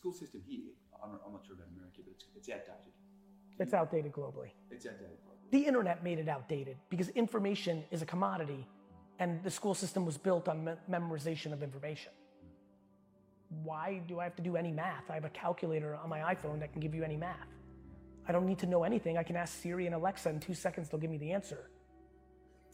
school system here, I'm, I'm not sure about America, but it's, it's outdated. It's outdated globally. It's outdated. Probably. The internet made it outdated because information is a commodity and the school system was built on me- memorization of information. Why do I have to do any math? I have a calculator on my iPhone that can give you any math. I don't need to know anything. I can ask Siri and Alexa in two seconds, they'll give me the answer.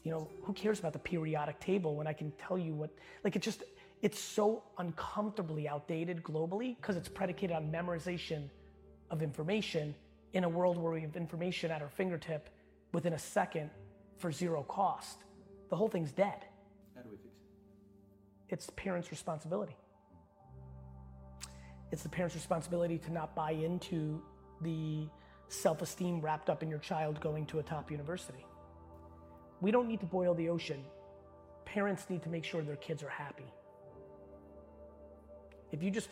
You know, who cares about the periodic table when I can tell you what, like it just, it's so uncomfortably outdated globally because it's predicated on memorization of information in a world where we have information at our fingertip within a second for zero cost. The whole thing's dead. How do we fix it? It's parents' responsibility. It's the parents' responsibility to not buy into the self esteem wrapped up in your child going to a top university. We don't need to boil the ocean. Parents need to make sure their kids are happy. If you just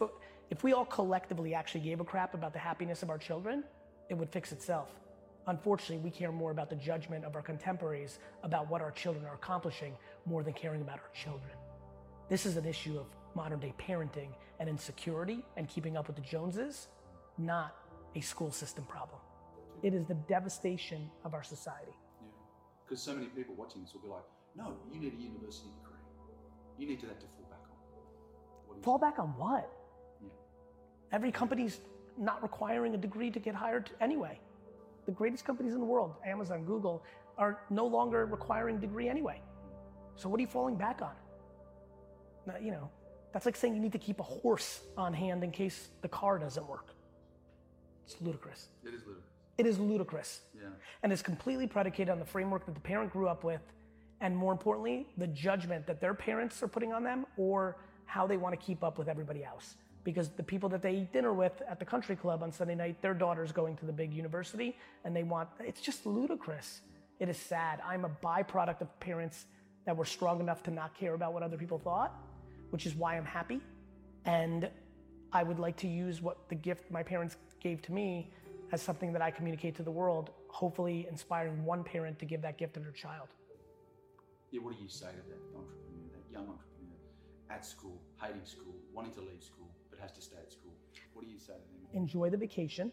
if we all collectively actually gave a crap about the happiness of our children, it would fix itself. Unfortunately, we care more about the judgment of our contemporaries about what our children are accomplishing more than caring about our children. This is an issue of modern day parenting and insecurity and keeping up with the Joneses, not a school system problem. It is the devastation of our society. Yeah. Because so many people watching this will be like, no, you need a university degree. You need to that to fall back on. What do you Fall say? back on what? Yeah. Every company's not requiring a degree to get hired anyway. The greatest companies in the world, Amazon, Google, are no longer requiring degree anyway. So what are you falling back on? Now, You know, that's like saying you need to keep a horse on hand in case the car doesn't work. It's ludicrous. It is ludicrous. It is ludicrous. Yeah. And it's completely predicated on the framework that the parent grew up with, and more importantly, the judgment that their parents are putting on them or how they want to keep up with everybody else. Because the people that they eat dinner with at the country club on Sunday night, their daughter's going to the big university and they want, it's just ludicrous. It is sad. I'm a byproduct of parents that were strong enough to not care about what other people thought, which is why I'm happy. And I would like to use what the gift my parents gave to me as something that I communicate to the world, hopefully inspiring one parent to give that gift to their child. Yeah, what do you say to that entrepreneur, that young entrepreneur at school, hating school, wanting to leave school, but has to stay at school? What do you say to them? Enjoy the vacation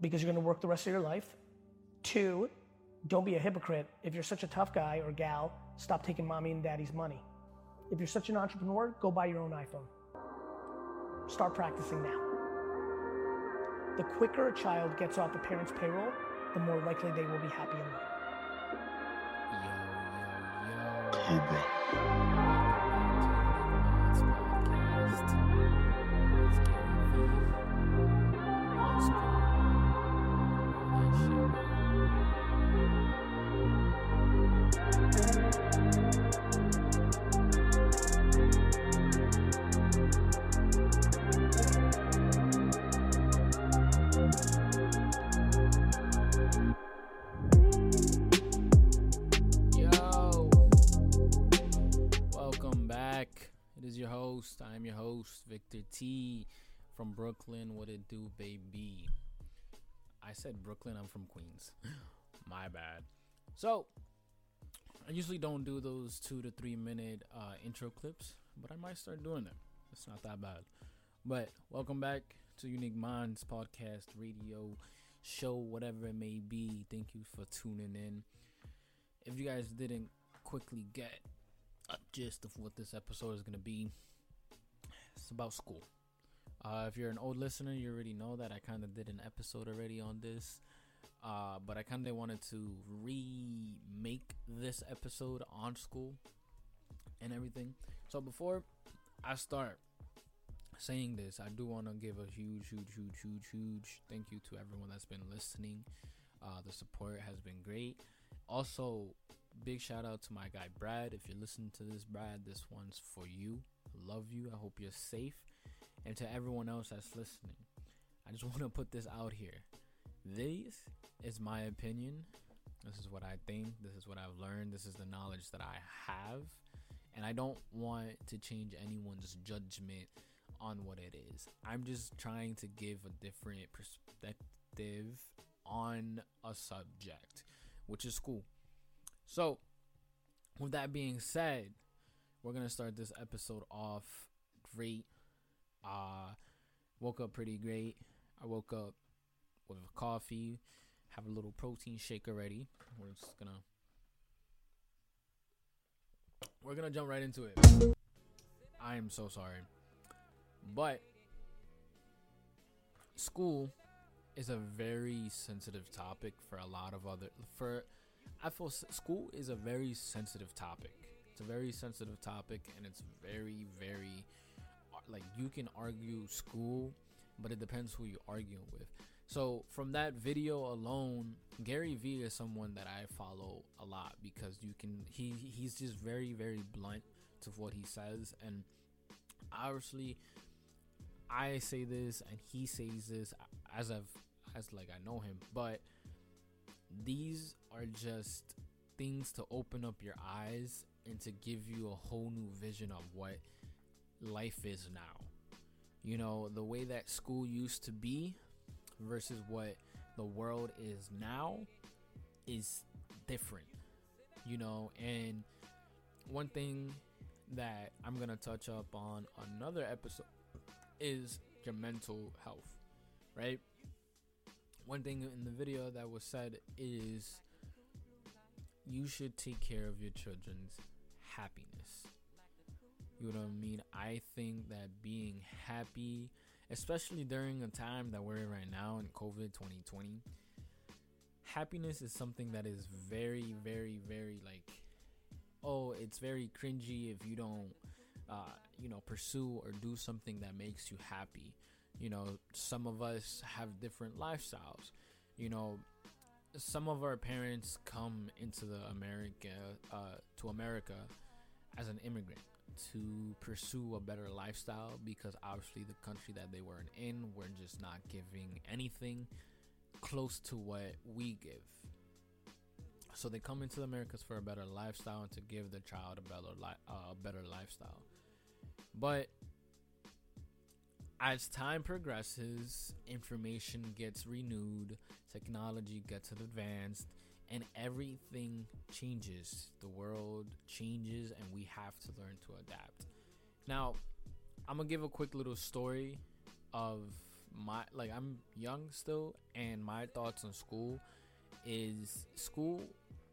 because you're going to work the rest of your life. Two, don't be a hypocrite. If you're such a tough guy or gal, stop taking mommy and daddy's money. If you're such an entrepreneur, go buy your own iPhone. Start practicing now. The quicker a child gets off the parent's payroll, the more likely they will be happy in life. Yo, yo, yo. Host. I am your host, Victor T from Brooklyn. What it do, baby? I said Brooklyn. I'm from Queens. My bad. So, I usually don't do those two to three minute uh, intro clips, but I might start doing them. It's not that bad. But welcome back to Unique Minds podcast, radio, show, whatever it may be. Thank you for tuning in if you guys didn't quickly get a gist of what this episode is going to be, it's about school. Uh, if you're an old listener, you already know that I kind of did an episode already on this. Uh, but I kind of wanted to remake this episode on school and everything. So before I start saying this, I do want to give a huge, huge, huge, huge, huge thank you to everyone that's been listening. Uh, the support has been great. Also, big shout out to my guy Brad. If you're listening to this, Brad, this one's for you. Love you. I hope you're safe. And to everyone else that's listening, I just want to put this out here. This is my opinion. This is what I think. This is what I've learned. This is the knowledge that I have. And I don't want to change anyone's judgment on what it is. I'm just trying to give a different perspective on a subject, which is cool. So, with that being said, we're gonna start this episode off great. Uh woke up pretty great. I woke up with coffee, have a little protein shake already. We're just gonna we're gonna jump right into it. I am so sorry, but school is a very sensitive topic for a lot of other for I feel school is a very sensitive topic. It's a very sensitive topic and it's very very like you can argue school, but it depends who you're arguing with. So from that video alone, Gary Vee is someone that I follow a lot because you can he he's just very very blunt to what he says and obviously I say this and he says this as I've as like I know him, but these are just things to open up your eyes and to give you a whole new vision of what life is now. You know, the way that school used to be versus what the world is now is different. You know, and one thing that I'm going to touch up on another episode is your mental health, right? One thing in the video that was said is you should take care of your children's happiness. You know what I mean? I think that being happy, especially during a time that we're in right now in COVID 2020, happiness is something that is very, very, very like, oh, it's very cringy if you don't, uh, you know, pursue or do something that makes you happy. You know, some of us have different lifestyles. You know, some of our parents come into the America uh, to America as an immigrant to pursue a better lifestyle because obviously the country that they were in were just not giving anything close to what we give. So they come into the Americas for a better lifestyle and to give their child a better li- uh, a better lifestyle. But as time progresses, information gets renewed, technology gets advanced, and everything changes. The world changes, and we have to learn to adapt. Now, I'm gonna give a quick little story of my like I'm young still, and my thoughts on school is school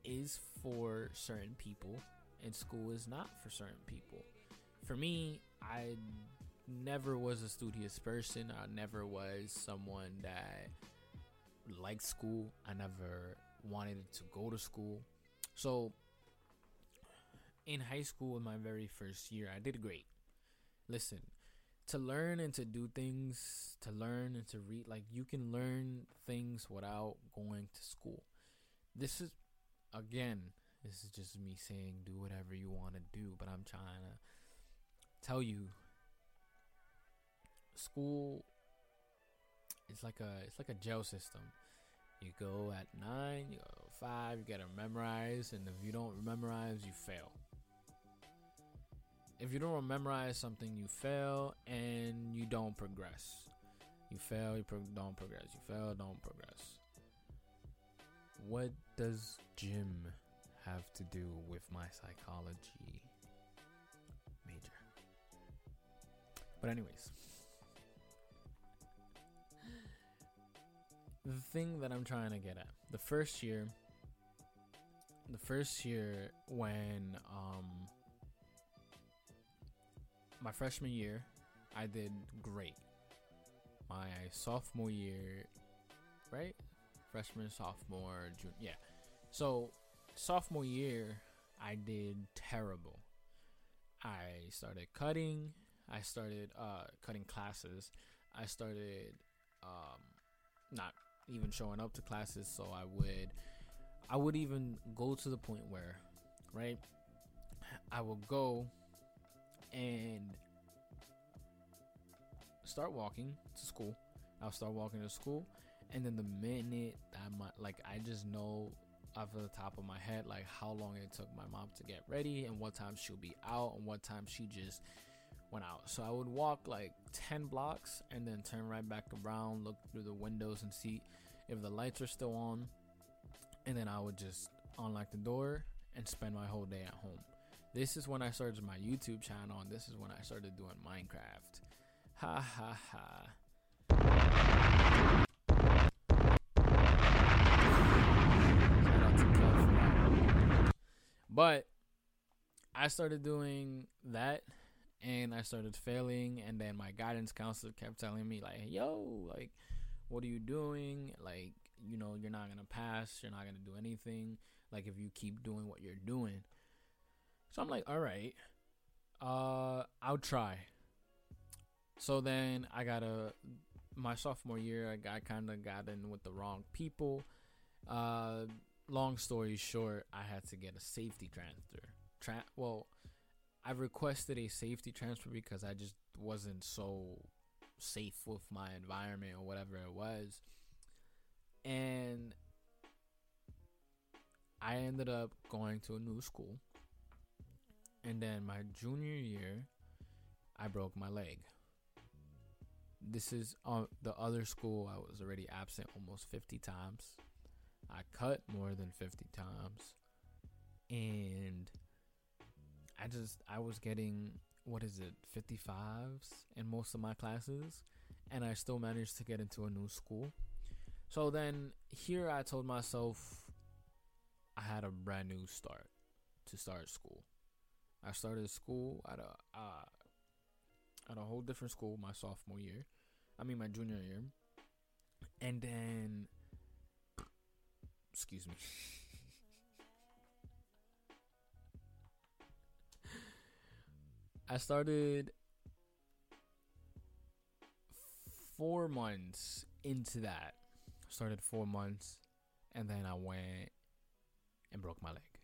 is for certain people, and school is not for certain people. For me, I never was a studious person. I never was someone that liked school. I never wanted to go to school. So in high school in my very first year, I did great. Listen, to learn and to do things, to learn and to read, like you can learn things without going to school. This is again, this is just me saying do whatever you want to do, but I'm trying to tell you school it's like a it's like a jail system. You go at nine, you go five, you gotta memorize, and if you don't memorize, you fail. If you don't memorize something, you fail and you don't progress. You fail, you pro- don't progress. You fail, don't progress. What does gym have to do with my psychology major? But anyways, the thing that I'm trying to get at, the first year, the first year when um my freshman year, I did great. My sophomore year, right? Freshman, sophomore, June, yeah. So sophomore year, I did terrible. I started cutting. I started uh, cutting classes. I started um, not even showing up to classes. So I would, I would even go to the point where, right, I would go and start walking to school. I'll start walking to school, and then the minute that my like, I just know off of the top of my head like how long it took my mom to get ready and what time she'll be out and what time she just went out. So I would walk like 10 blocks and then turn right back around, look through the windows and see if the lights are still on. And then I would just unlock the door and spend my whole day at home. This is when I started my YouTube channel and this is when I started doing Minecraft. Ha ha ha. But I started doing that and I started failing and then my guidance counselor kept telling me like, "Yo, like what are you doing? Like, you know, you're not to pass, you're not to do anything like if you keep doing what you're doing." So I'm like, "All right. Uh, I'll try." So then I got a my sophomore year, I got kind of got in with the wrong people. Uh, long story short, I had to get a safety transfer. Tra- well, I requested a safety transfer because I just wasn't so safe with my environment or whatever it was. And I ended up going to a new school. And then my junior year, I broke my leg. This is uh, the other school I was already absent almost 50 times. I cut more than 50 times. And I just I was getting what is it 55s in most of my classes and I still managed to get into a new school. So then here I told myself I had a brand new start to start school. I started school at a uh, at a whole different school my sophomore year. I mean my junior year. And then excuse me. I started four months into that. Started four months, and then I went and broke my leg,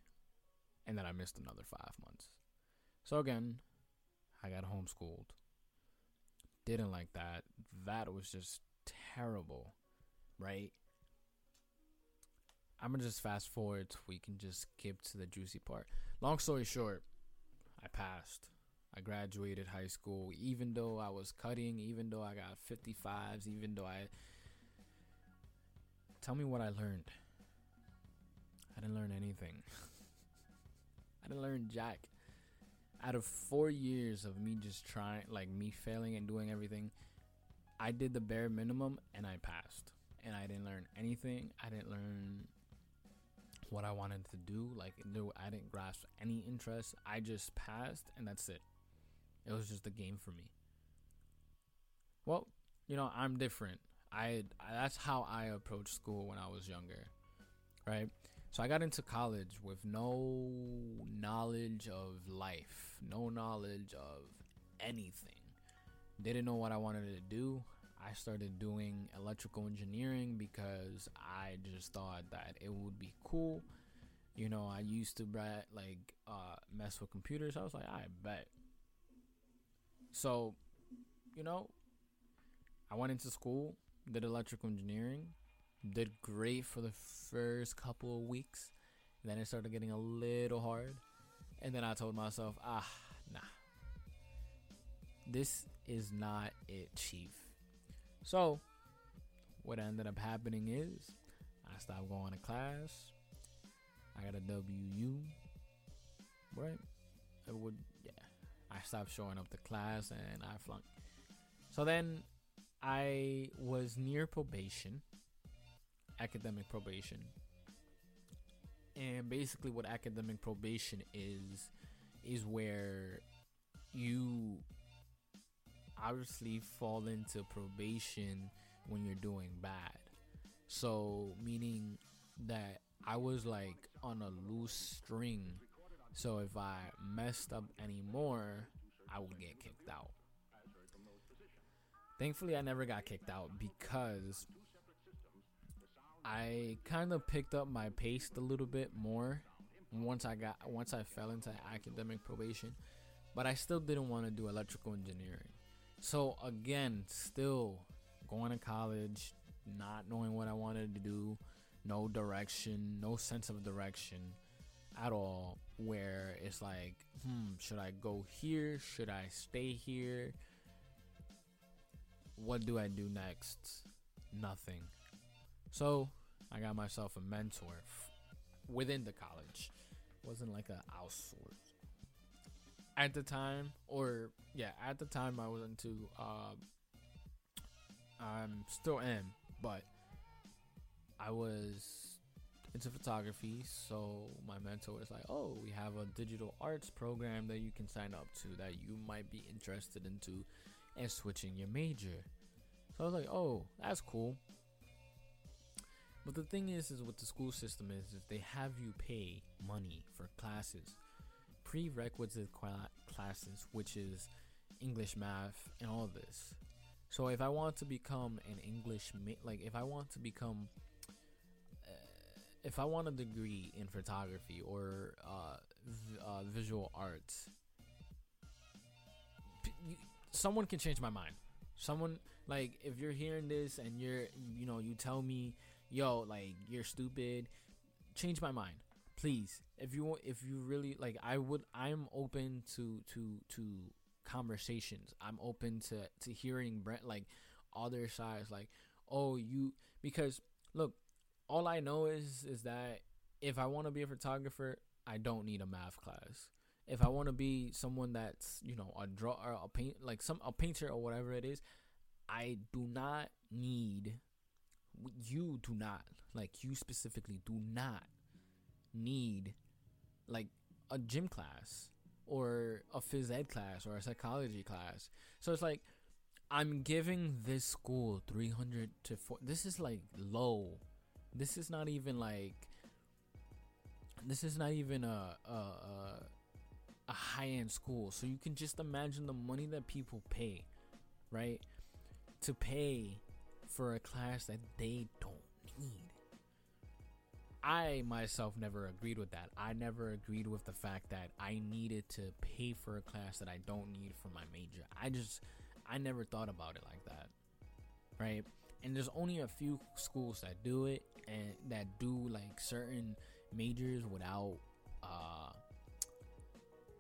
and then I missed another five months. So again, I got homeschooled. Didn't like that. That was just terrible, right? I'm gonna just fast forward we can just skip to the juicy part. Long story short, I passed. I graduated high school, even though I was cutting, even though I got 55s, even though I. Tell me what I learned. I didn't learn anything. I didn't learn jack. Out of four years of me just trying, like me failing and doing everything, I did the bare minimum and I passed. And I didn't learn anything. I didn't learn what I wanted to do. Like, I didn't grasp any interest. I just passed and that's it. It was just a game for me. Well, you know, I'm different. I that's how I approached school when I was younger. Right? So I got into college with no knowledge of life, no knowledge of anything. Didn't know what I wanted to do. I started doing electrical engineering because I just thought that it would be cool. You know, I used to like uh, mess with computers. I was like, I bet so, you know, I went into school, did electrical engineering, did great for the first couple of weeks. Then it started getting a little hard. And then I told myself, ah, nah. This is not it, Chief. So, what ended up happening is I stopped going to class. I got a WU. Right? It would I stopped showing up to class and I flunked. So then I was near probation, academic probation. And basically what academic probation is is where you obviously fall into probation when you're doing bad. So meaning that I was like on a loose string so if I messed up anymore, I would get kicked out. Thankfully, I never got kicked out because I kind of picked up my pace a little bit more once I got once I fell into academic probation, but I still didn't want to do electrical engineering. So again, still going to college, not knowing what I wanted to do, no direction, no sense of direction at all where it's like, hmm, should I go here? Should I stay here? What do I do next? Nothing. So I got myself a mentor f- within the college. It wasn't like a outsource. At the time, or yeah, at the time I was into. Uh, I'm still am, but I was into photography. So my mentor was like, "Oh, we have a digital arts program that you can sign up to that you might be interested into, and switching your major." So I was like, "Oh, that's cool." But the thing is, is what the school system is, is they have you pay money for classes, prerequisite cla- classes, which is English, math, and all this. So if I want to become an English, ma- like if I want to become, if I want a degree in photography or uh, v- uh, visual arts, p- someone can change my mind. Someone like if you're hearing this and you're, you know, you tell me, yo, like you're stupid, change my mind, please. If you if you really like, I would. I'm open to to to conversations. I'm open to to hearing Brent like other sides like oh you because look all I know is is that if I want to be a photographer, I don't need a math class. If I want to be someone that's, you know, a draw or a paint like some a painter or whatever it is, I do not need you do not like you specifically do not need like a gym class or a phys ed class or a psychology class. So it's like I'm giving this school 300 to 4 this is like low. This is not even like this is not even a a a, a high end school. So you can just imagine the money that people pay, right? To pay for a class that they don't need. I myself never agreed with that. I never agreed with the fact that I needed to pay for a class that I don't need for my major. I just, I never thought about it like that. Right? And there's only a few schools that do it and that do like certain majors without uh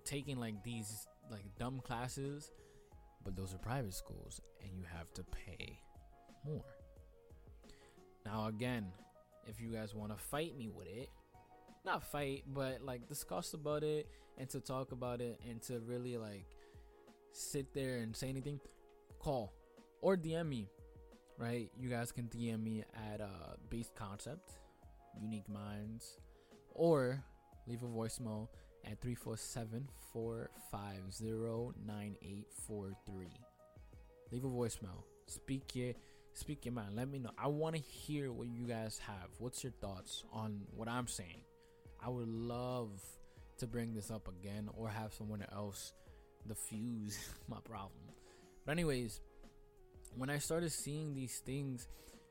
taking like these like dumb classes, but those are private schools and you have to pay more. Now again, if you guys want to fight me with it, not fight, but like discuss about it and to talk about it and to really like sit there and say anything, call or DM me. Right? You guys can DM me at uh Base Concept, Unique Minds, or leave a voicemail at 347 450 9843. Leave a voicemail. Speak your speak your mind. Let me know. I want to hear what you guys have. What's your thoughts on what I'm saying? I would love to bring this up again or have someone else diffuse my problem. But anyways, when I started seeing these things,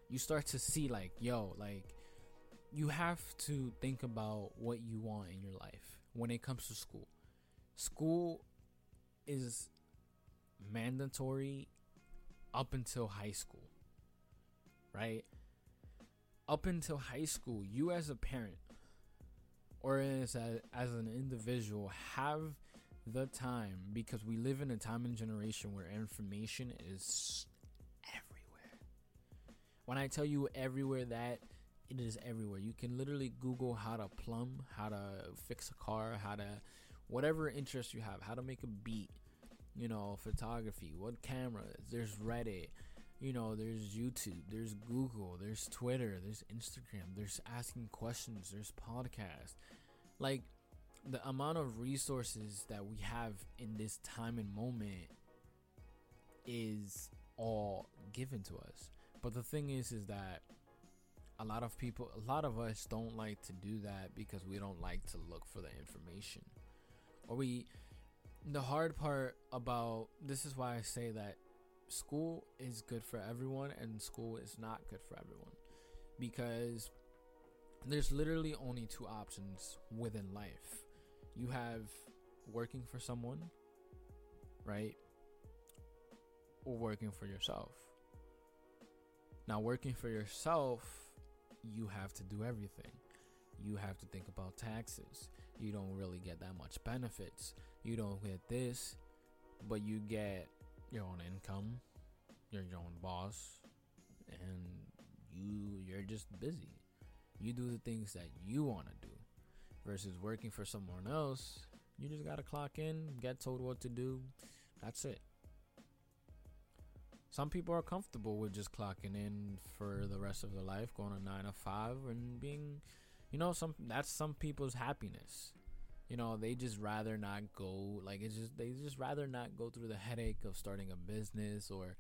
you start to see like, yo, like you have to think about what you want in your life when it comes to school. School is mandatory up until high school right? Up until high school, you as a parent or as a, as an individual have the time because we live in a time and generation where information is. When I tell you everywhere that it is everywhere. You can literally Google how to plumb, how to fix a car, how to whatever interest you have, how to make a beat, you know, photography, what cameras, there's Reddit, you know, there's YouTube, there's Google, there's Twitter, there's Instagram, there's asking questions, there's podcasts. Like the amount of resources that we have in this time and moment is all given to us. But the thing is is that a lot of people a lot of us don't like to do that because we don't like to look for the information. Or we the hard part about this is why I say that school is good for everyone and school is not good for everyone. Because there's literally only two options within life. You have working for someone right? Or working for yourself now working for yourself you have to do everything you have to think about taxes you don't really get that much benefits you don't get this but you get your own income, you're your own boss, and you you're just busy. You do the things that you want to do versus working for someone else. You just got to clock in, get told what to do. That's it. Some people are comfortable with just clocking in for the rest of their life, going to 9 to 5 and being you know some that's some people's happiness. You know they just rather not go like it's just they just rather not go through the headache of starting a business or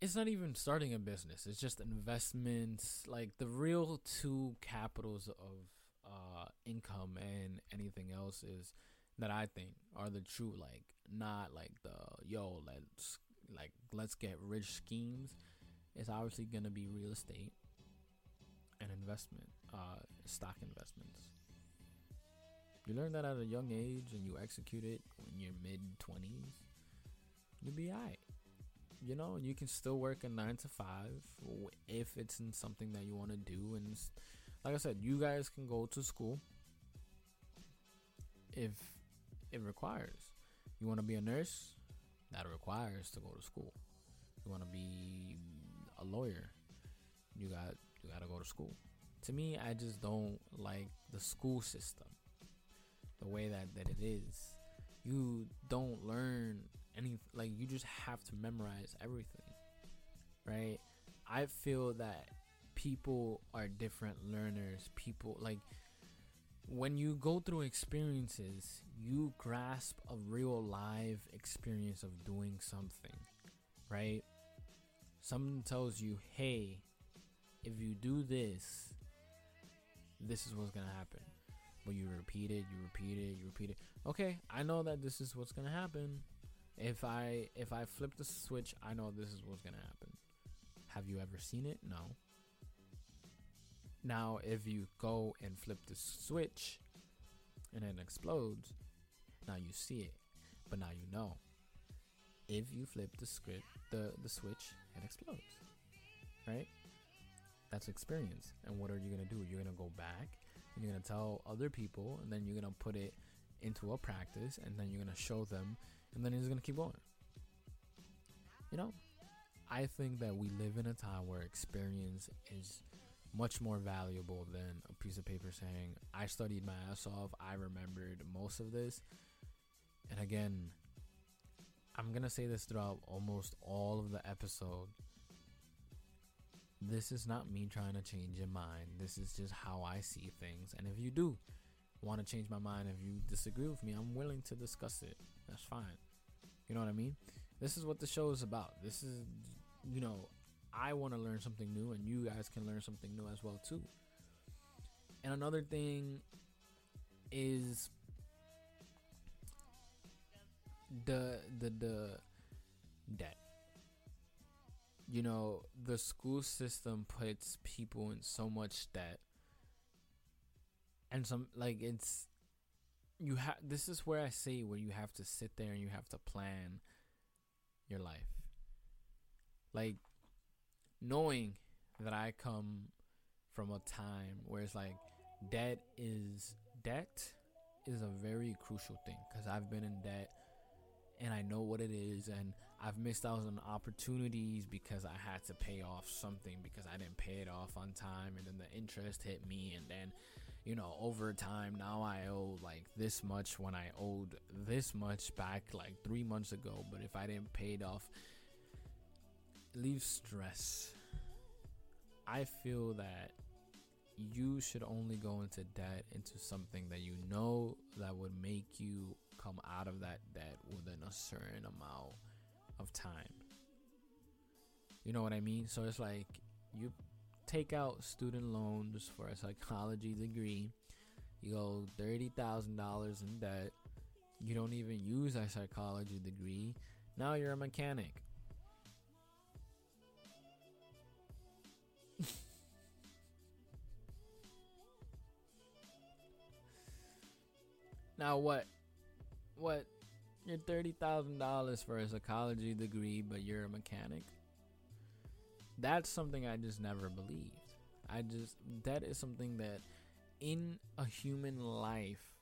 it's not even starting a business it's just investments like the real two capitals of uh income and anything else is that i think are the true like not like the yo let's like let's get rich schemes it's obviously gonna be real estate and investment uh stock investments. You learn that at a young age and you execute it when you're mid 20s you'll be alright. You know you can still work a 9 to 5 if it's in something that you want to do and like i said you guys can go to school if it requires. You want to be a nurse that requires to go to school. You want to be a lawyer you got you got to go to school. To me i just don't like the school system the way that that it is. You don't learn any like you just have to memorize everything right? I feel that people are different learners. People like when you go through experiences you grasp a real live experience of doing something right someone tells you hey if you do this this is what's gonna happen but you repeat it, you repeat it, you repeat it. Okay, I know that this is what's gonna happen. If I if I flip the switch, I know this is what's gonna happen. Have you ever seen it? No. Now, if you go and flip the switch and it explodes, now you see it, but now you know. If you flip the script, the the switch, it explodes. Right? That's experience. And what are you gonna do? You're gonna go back and you're gonna tell other people, and then you're gonna put it into a practice, and then you're gonna show them, and then it's gonna keep going. You know, I think that we live in a time where experience is much more valuable than a piece of paper saying, I studied my ass off, I remembered most of this. And again, I'm gonna say this throughout almost all of the episode this is not me trying to change your mind. This is just how I see things. And if you do want to change my mind, if you disagree with me, I'm willing to discuss it. That's fine. You know what I mean? This is what the show is about. This is, you know, I want to learn something new, and you guys can learn something new as well too. And another thing is the the the debt you know, the school system puts people in so much debt. And some like it's you have this is where I say where you have to sit there and you have to plan your life. Like knowing that I come from a time where it's like debt is debt is a very crucial thing cuz I've been in debt and I know what it is and I've missed out on opportunities because I had to pay off something because I didn't pay it off on time and then the interest hit me and then you know over time now I owe like this much when I owed this much back like 3 months ago. But if I didn't pay it off leaves stress I feel that you should only go into debt into something that you know that would make you come out of that debt within a certain amount of time. You know what I mean? So it's like you take out student loans for a psychology degree, you go $30,000 in debt, you don't even use a psychology degree, now you're a mechanic. Now what? What? You're thirty thousand dollars for a psychology degree, but you're a mechanic. That's something I just never believed. I just that is something that in a human life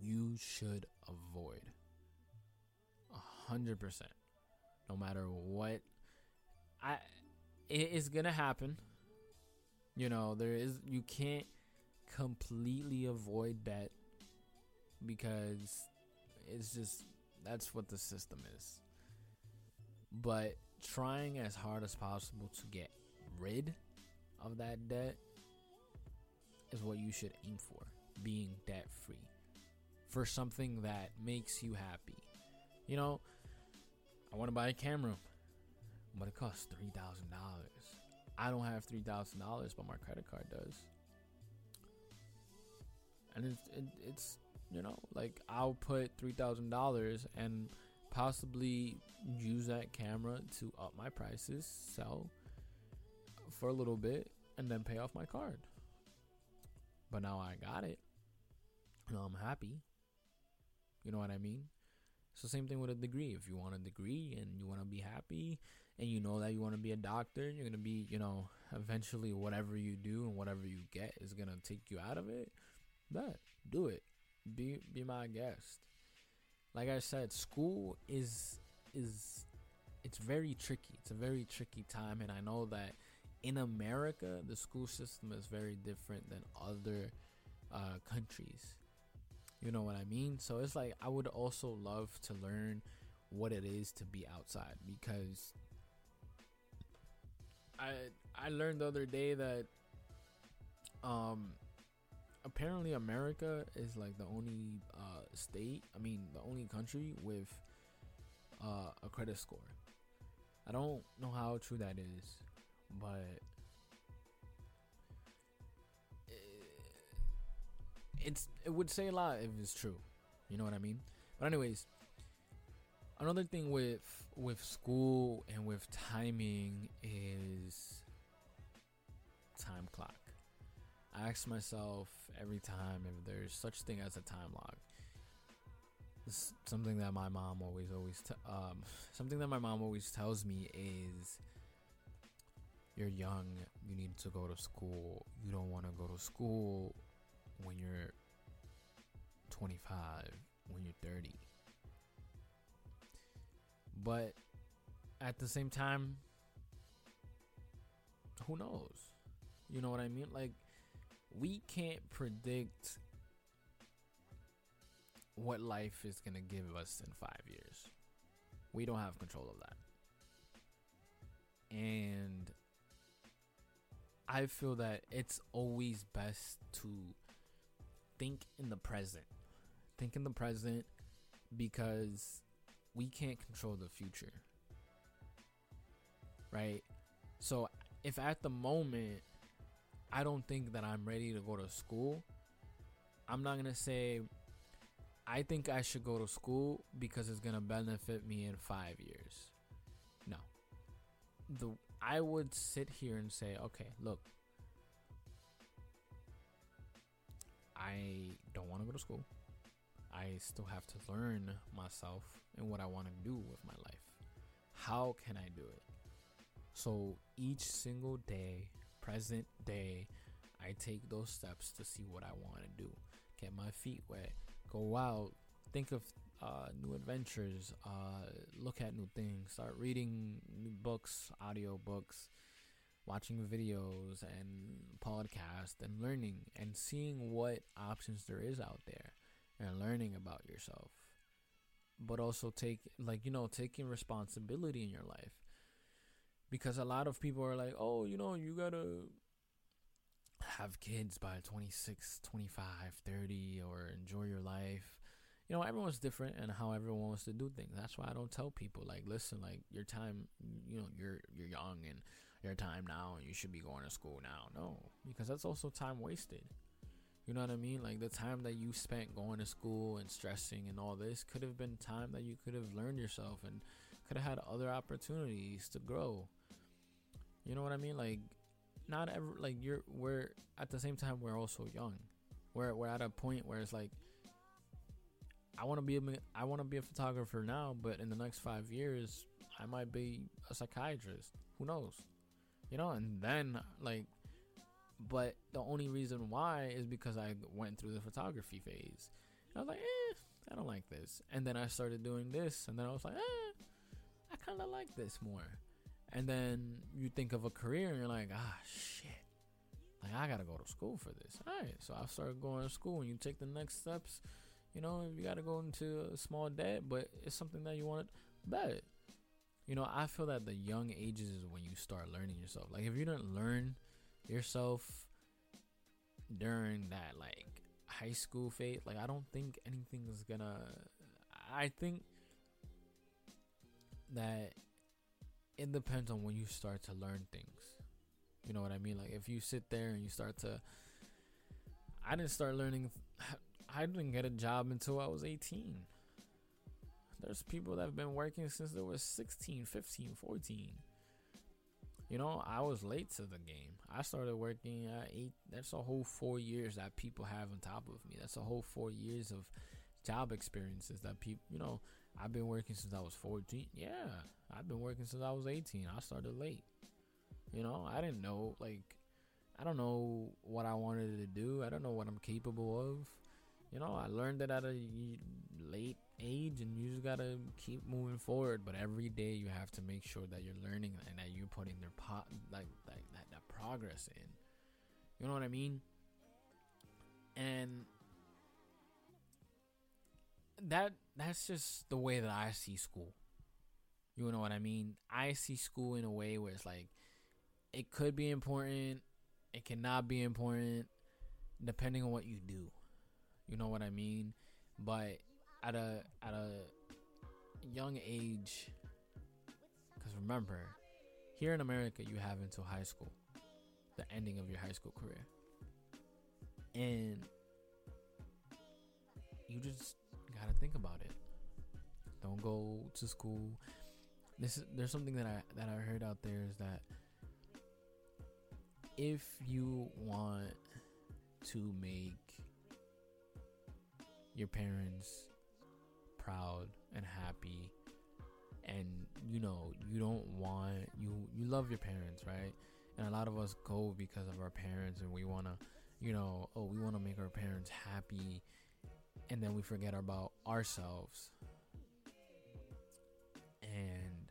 you should avoid. A hundred percent. No matter what I it is gonna happen. You know, there is you can't completely avoid debt because it's just that's what the system is. But trying as hard as possible to get rid of that debt is what you should aim for being debt free for something that makes you happy. You know, I want to buy a camera, but it costs $3,000. I don't have $3,000, but my credit card does. And it's, it, it's you know, like I'll put $3,000 and possibly use that camera to up my prices, sell for a little bit, and then pay off my card. But now I got it. Now I'm happy. You know what I mean? So same thing with a degree. If you want a degree and you want to be happy and you know that you want to be a doctor, you're going to be, you know, eventually whatever you do and whatever you get is going to take you out of it. But do it. Be be my guest. Like I said, school is is it's very tricky. It's a very tricky time and I know that in America, the school system is very different than other uh, countries. You know what I mean? So it's like I would also love to learn what it is to be outside because I I learned the other day that um apparently America is like the only uh state, I mean the only country with uh a credit score. I don't know how true that is, but it's it would say a lot if it's true. You know what I mean? But anyways, another thing with with school and with timing is time clock. I ask myself every time if there's such thing as a time log. It's something that my mom always always t- um something that my mom always tells me is you're young, you need to go to school. You don't want to go to school when you're 25, when you're 30. But at the same time, who knows? You know what I mean? Like, we can't predict what life is going to give us in five years. We don't have control of that. And I feel that it's always best to think in the present. Think in the present because we can't control the future. Right? So if at the moment I don't think that I'm ready to go to school, I'm not going to say I think I should go to school because it's going to benefit me in 5 years. No. The I would sit here and say, "Okay, look, I don't want to go to school. I still have to learn myself and what I want to do with my life. How can I do it? So each single day, present day, I take those steps to see what I want to do. Get my feet wet, go out, think of uh, new adventures, uh, look at new things, start reading new books, audio books, watching videos and podcasts and learning and seeing what options there is out there and learning about yourself but also take like you know taking responsibility in your life because a lot of people are like oh you know you gotta have kids by 26 25 30 or enjoy your life you know everyone's different and how everyone wants to do things that's why i don't tell people like listen like your time you know you're you're young and your time now and you should be going to school now. No, because that's also time wasted. You know what I mean? Like the time that you spent going to school and stressing and all this could have been time that you could have learned yourself and could have had other opportunities to grow. You know what I mean? Like not ever like you're we're at the same time we're also young. We're we're at a point where it's like I want to be a I want to be a photographer now, but in the next 5 years I might be a psychiatrist. Who knows? you know, and then like, but the only reason why is because I went through the photography phase. I was like, eh, I don't like this, and then I started doing this, and then I was like, eh, I kind of like this more. And then you think of a career, and you're like, ah, shit. Like I gotta go to school for this. All right, so I started going to school, and you take the next steps. You know, you gotta go into a small debt, but it's something that you want to bet you know, I feel that the young ages is when you start learning yourself. Like if you don't learn yourself during that like high school phase, like I don't think anything is gonna. I think that it depends on when you start to learn things. You know what I mean? Like if you sit there and you start to. I didn't start learning. I didn't get a job until I was 18. There's people that have been working since they were 16, 15, 14. You know, I was late to the game. I started working at eight. That's a whole four years that people have on top of me. That's a whole four years of job experiences that people, you know, I've been working since I was 14. Yeah, I've been working since I was 18. I started late. You know, I didn't know, like, I don't know what I wanted to do. I don't know what I'm capable of. You know, I learned it at a late age, and you just gotta keep moving forward. But every day, you have to make sure that you're learning and that you're putting their pot like like that, that progress in. You know what I mean? And that that's just the way that I see school. You know what I mean? I see school in a way where it's like it could be important, it cannot be important, depending on what you do. You know what I mean? But at a at a young age, because remember, here in America, you have until high school, the ending of your high school career, and you just gotta think about it. Don't go to school. This is there's something that I that I heard out there is that if you want to make your parents proud and happy and you know you don't want you you love your parents right and a lot of us go because of our parents and we want to you know oh we want to make our parents happy and then we forget about ourselves. And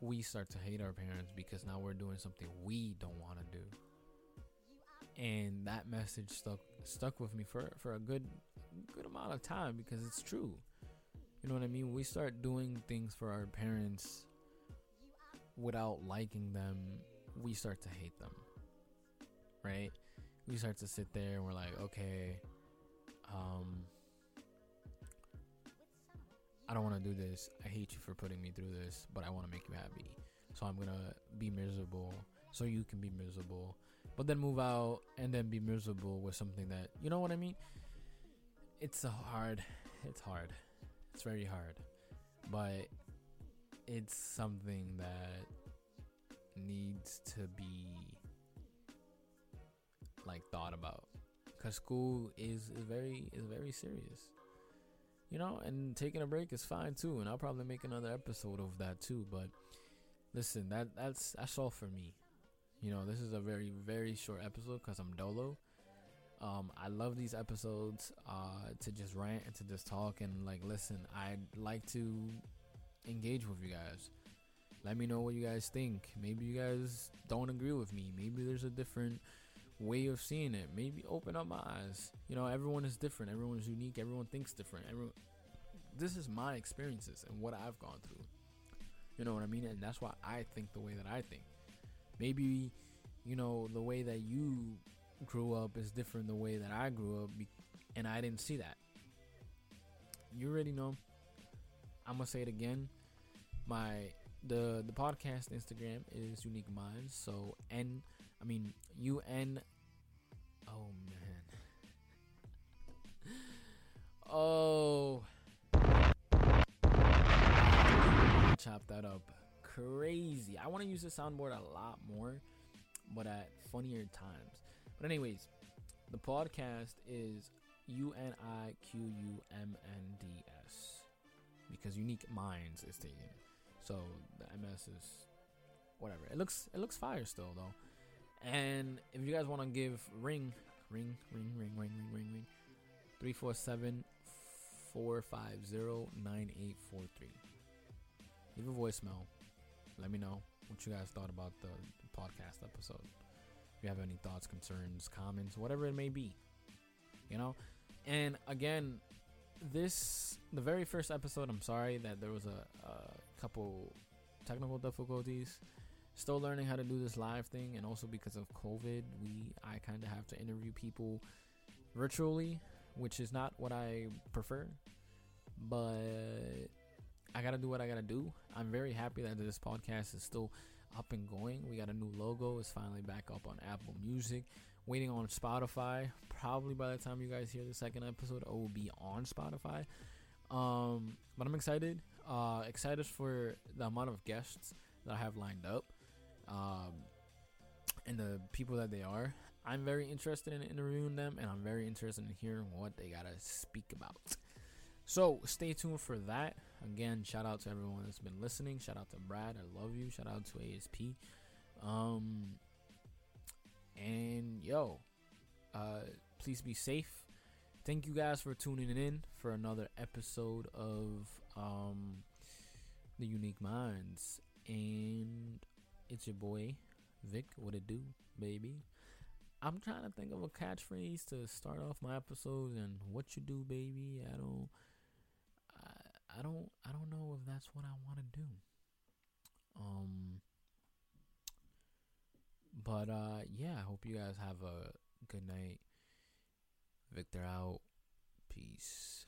we start to hate our parents because now we're doing something we don't want to do. And that message stuck stuck with me for for a good good amount of time because it's true. You know what i mean? We start doing things for our parents without liking them we start to hate them right? We start to sit there and we're like okay um I don't want to do this. I hate you for putting me through this, but I want to make you happy. So I'm going to be miserable so you can be miserable. But then move out and then be miserable with something that, you know what I mean? It's a hard. It's hard. It's very hard. But it's something that needs to be like thought about cuz school is is very is very serious you know, and taking a break is fine too. And I'll probably make another episode of that too. But listen, that that's that's all for me. You know, this is a very very short episode because I'm dolo. Um, I love these episodes uh, to just rant and to just talk and like listen. I'd like to engage with you guys. Let me know what you guys think. Maybe you guys don't agree with me. Maybe there's a different way of seeing it. Maybe open up my eyes. You know, everyone is different. Everyone is unique. Everyone thinks different. Everyone. This is my experiences and what I've gone through. You know what I mean? And that's why I think the way that I think. Maybe, you know, the way that you grew up is different the way that I grew up, and I didn't see that. You already know. I'm gonna say it again. My the the podcast Instagram is Unique Minds. So N I mean, UN. Oh man. Oh. Chop that up. Crazy. I want to use the soundboard a lot more, but at funnier times. But, anyways, the podcast is U N I Q U M N D S because Unique Minds is taken. So the MS is whatever. It looks it looks fire still though. And if you guys want to give ring, ring, ring, ring, ring, ring, ring, ring, 347 450 9843. Leave a voicemail. Let me know what you guys thought about the, the podcast episode. If you have any thoughts, concerns, comments, whatever it may be. You know? And again, this, the very first episode, I'm sorry that there was a, a couple technical difficulties still learning how to do this live thing, and also because of COVID, we I kind of have to interview people virtually, which is not what I prefer, but I gotta do what I gotta do. I'm very happy that this podcast is still up and going. We got a new logo. It's finally back up on Apple Music. Waiting on Spotify. Probably by the time you guys hear the second episode, it will be on Spotify. Um, but I'm excited. Uh, excited for the amount of guests that I have lined up. Um, and the people that they are. I'm very interested in interviewing them, and I'm very interested in hearing what they gotta speak about. So stay tuned for that. Again, shout out to everyone that's been listening. Shout out to Brad, I love you. Shout out to ASP. Um, and yo, uh, please be safe. Thank you guys for tuning in for another episode of um the Unique Minds, and it's your boy Vic. What it do, baby? I'm trying to think of a catchphrase to start off my episodes, and what you do, baby. I don't. I, I don't. I don't know if that's what I want to do. Um. But uh, yeah. I hope you guys have a good night. Victor out. Peace.